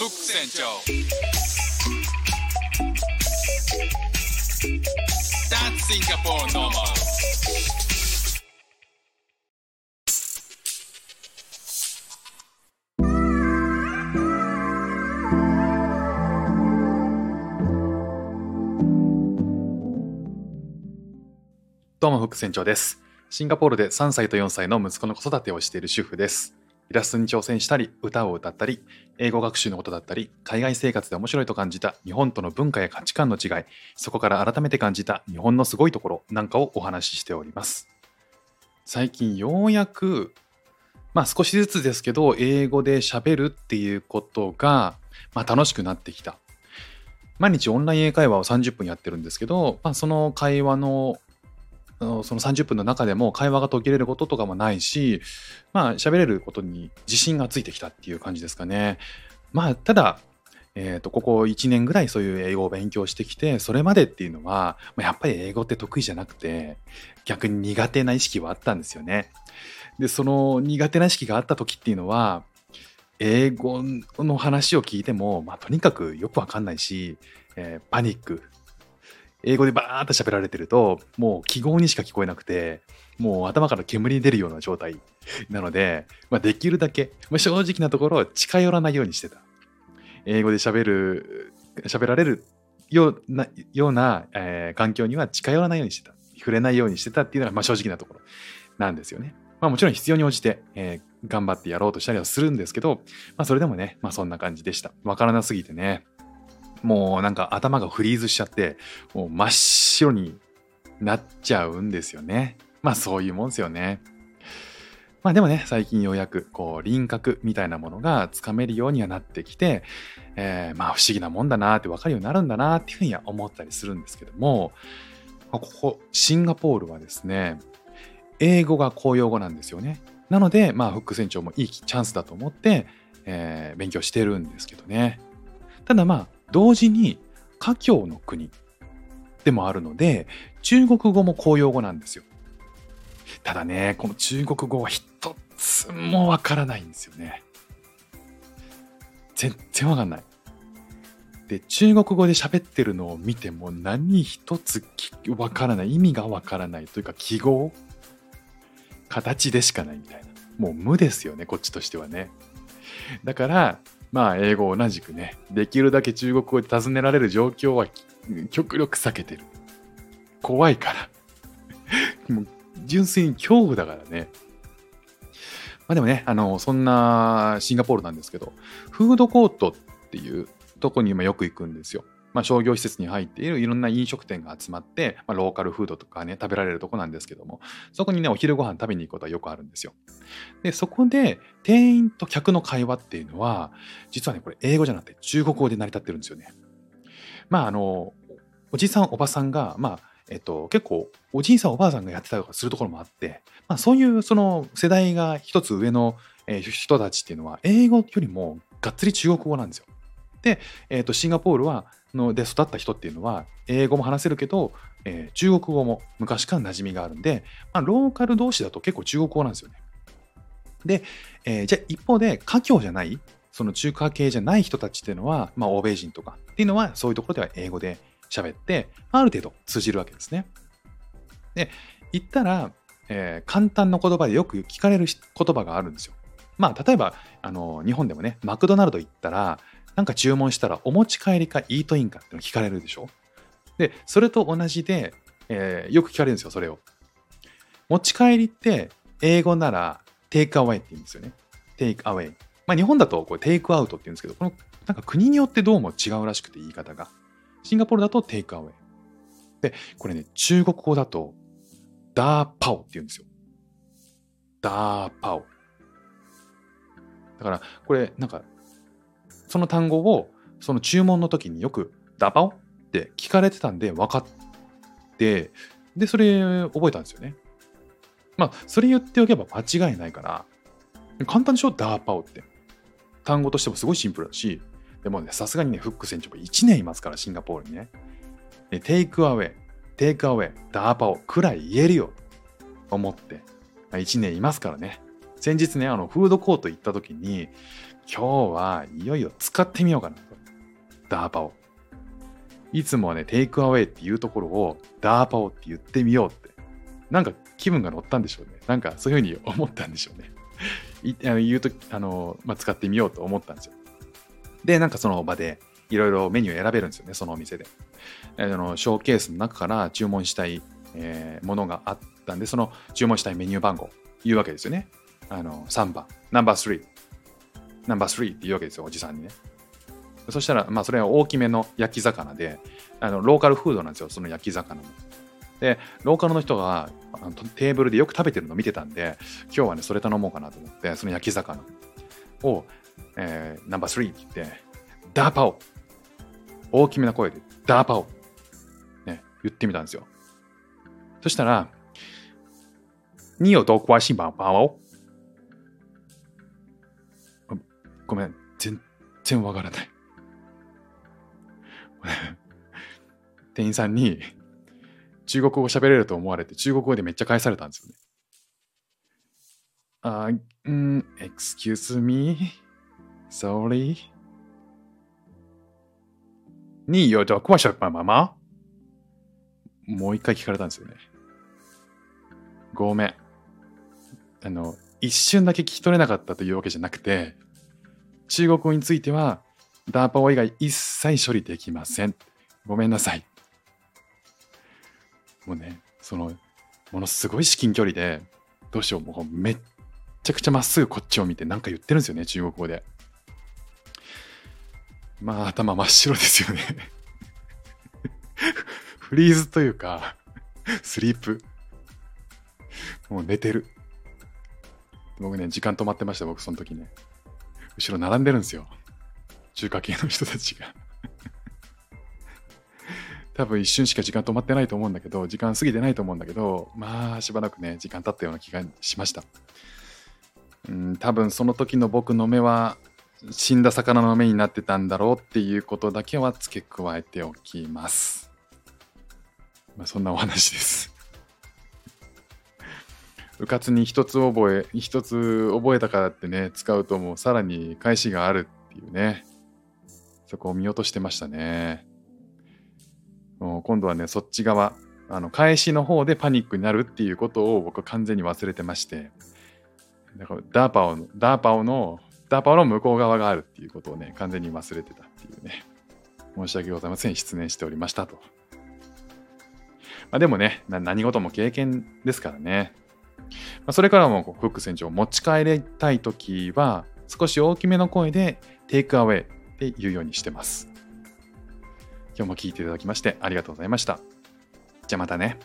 フック船長どうも、副船長です。シンガポールで3歳と4歳の息子の子育てをしている主婦です。イラストに挑戦したり、歌を歌ったり、英語学習のことだったり、海外生活で面白いと感じた日本との文化や価値観の違い、そこから改めて感じた日本のすごいところなんかをお話ししております。最近ようやく、まあ少しずつですけど、英語で喋るっていうことが、まあ楽しくなってきた。毎日オンライン英会話を30分やってるんですけど、まあ、その会話のあのその30分の中でも会話が途切れることとかもないし、まあ喋れることに自信がついてきたっていう感じですかね。まあただ、えーとここ1年ぐらいそういう英語を勉強してきて、それまでっていうのは、やっぱり英語って得意じゃなくて、逆に苦手な意識はあったんですよね。で、その苦手な意識があった時っていうのは、英語の話を聞いても、まあ、とにかくよくわかんないし、えーパニック、英語でバーッと喋られてると、もう記号にしか聞こえなくて、もう頭から煙に出るような状態なので、まあ、できるだけ、まあ、正直なところ近寄らないようにしてた。英語で喋る、喋られるようなような、えー環境には近寄らないようにしてた。触れないようにしてたっていうのが、まあ、正直なところなんですよね。まあもちろん必要に応じて、えー頑張ってやろうとしたりはするんですけど、まあそれでもね、まあそんな感じでした。わからなすぎてね、もうなんか頭がフリーズしちゃって、もう真っ白になっちゃうんですよね。まあそういうもんですよね。まあでもね、最近ようやくこう輪郭みたいなものがつかめるようにはなってきて、えーまあ不思議なもんだなって分かるようになるんだなっていうふうには思ったりするんですけども、まここシンガポールはですね、英語が公用語なんですよね。なので、まあ、フック船長もいいチャンスだと思って、えー勉強してるんですけどね。ただまあ、同時に華僑の国でもあるので、中国語も公用語なんですよ。ただね、この中国語は一つもわからないんですよね。全然わかんない。で、中国語で喋ってるのを見ても何一つわからない。意味がわからないというか記号？形でしかないみたいな。もう無ですよね、こっちとしてはね。だから、まあ、英語同じくね、できるだけ中国語で尋ねられる状況は極力避けてる。怖いから。もう純粋に恐怖だからね。まあでもね、あの、そんなシンガポールなんですけど、フードコートっていうとこに今よく行くんですよ。まあ、商業施設に入っているいろんな飲食店が集まって、まあ、ローカルフードとかね、食べられるとこなんですけども、そこにね、お昼ご飯食べに行くことはよくあるんですよ。で、そこで店員と客の会話っていうのは、実はね、これ英語じゃなくて中国語で成り立ってるんですよね。まあ、あの、おじいさん、おばさんが、まあ、えっと、結構、おじいさん、おばあさんがやってたりとかするところもあって、まあ、そういう、その世代が一つ上の、人たちっていうのは、英語よりもがっつり中国語なんですよ。で、えっと、シンガポールは、ので育った人っていうのは、英語も話せるけど、えー中国語も昔から馴染みがあるんで、まあ、ローカル同士だと結構中国語なんですよね。で、えーじゃあ一方で、華僑じゃない、その中華系じゃない人たちっていうのは、まあ、欧米人とかっていうのは、そういうところでは英語で喋って、ある程度通じるわけですね。で、言ったら、えー簡単な言葉でよく聞かれる言葉があるんですよ。まあ、例えば、あの、日本でもね、マクドナルド行ったら、なんか注文したら、お持ち帰りかイートインかっての聞かれるでしょ？で、それと同じで、えーよく聞かれるんですよ、それを。持ち帰りって、英語なら、テイクアウェイって言うんですよね。テイクアウェイ。まあ、日本だとこれテイクアウトって言うんですけど、この、なんか国によってどうも違うらしくて言い方が。シンガポールだとテイクアウェイ。で、これね、中国語だと、ダーパオって言うんですよ。ダーパオ。だから、これ、なんか、その単語を、その注文の時によく、ダーパオって聞かれてたんで分かって、で、それ覚えたんですよね。まあ、それ言っておけば間違いないから、簡単でしょダーパオって。単語としてもすごいシンプルだし、でもね、さすがにね、フック船長も1年いますから、シンガポールにね。テイクアウェイ、テイクアウェイ、ダーパオくらい言えるよと思って、まあ、1年いますからね。先日ね、あの、フードコート行った時に、今日はいよいよ使ってみようかなと。ダーパを。いつもはね、テイクアウェイっていうところを、ダーパオって言ってみようって。なんか気分が乗ったんでしょうね。なんかそういうふうに思ったんでしょうね。いあの言うとあの、まあ、使ってみようと思ったんですよ。で、なんかその場でいろいろメニュー選べるんですよね、そのお店で。あのショーケースの中から注文したい、えーものがあったんで、その注文したいメニュー番号言うわけですよね。あの3番、ナンバー3、ナンバー3って言うわけですよ、おじさんにね。そしたら、まあ、それは大きめの焼き魚で、あのローカルフードなんですよ、その焼き魚も。で、ローカルの人があのテーブルでよく食べてるのを見てたんで、今日はね、それ頼もうかなと思って、その焼き魚を、えーナンバー3って言って、ダーパオ大きめな声で、ダーパオね、言ってみたんですよ。そしたら、你有多关心宝宝ごめん、全然わからない。店員さんに中国語喋れると思われて中国語でめっちゃ返されたんですよね。あ、うん、excuse me, sorry. 你有多关心宝宝吗もう一回聞かれたんですよね。ごめん。あの、一瞬だけ聞き取れなかったというわけじゃなくて、中国語については、ダーパオ以外一切処理できません。ごめんなさい。もうね、その、ものすごい至近距離で、どうしよう、もうめっちゃくちゃまっすぐこっちを見てなんか言ってるんですよね、中国語で。まあ、頭真っ白ですよね。フリーズというか、スリープ。もう寝てる。僕ね、時間止まってました、僕その時ね。後ろ並んでるんですよ。中華系の人たちが。多分一瞬しか時間止まってないと思うんだけど、時間過ぎてないと思うんだけど、まあしばらくね、時間経ったような気がしました。うん、多分その時の僕の目は死んだ魚の目になってたんだろうっていうことだけは付け加えておきます。まあ、そんなお話です。うかつに一つ覚え、一つ覚えたからってね、使うともうさらに返しがあるっていうね。そこを見落としてましたね。もう今度はね、そっち側、あの、返しの方でパニックになるっていうことを僕は完全に忘れてまして。だから、ダーパオの、ダーパオの、ダーパオの向こう側があるっていうことをね、完全に忘れてたっていうね。申し訳ございません。失念しておりましたと。まあ、でもね、何事も経験ですからね。それからもこうフック船長を持ち帰りたいときは少し大きめの声でテイクアウェイって言うようにしてます。今日も聞いていただきましてありがとうございました。じゃあまたね。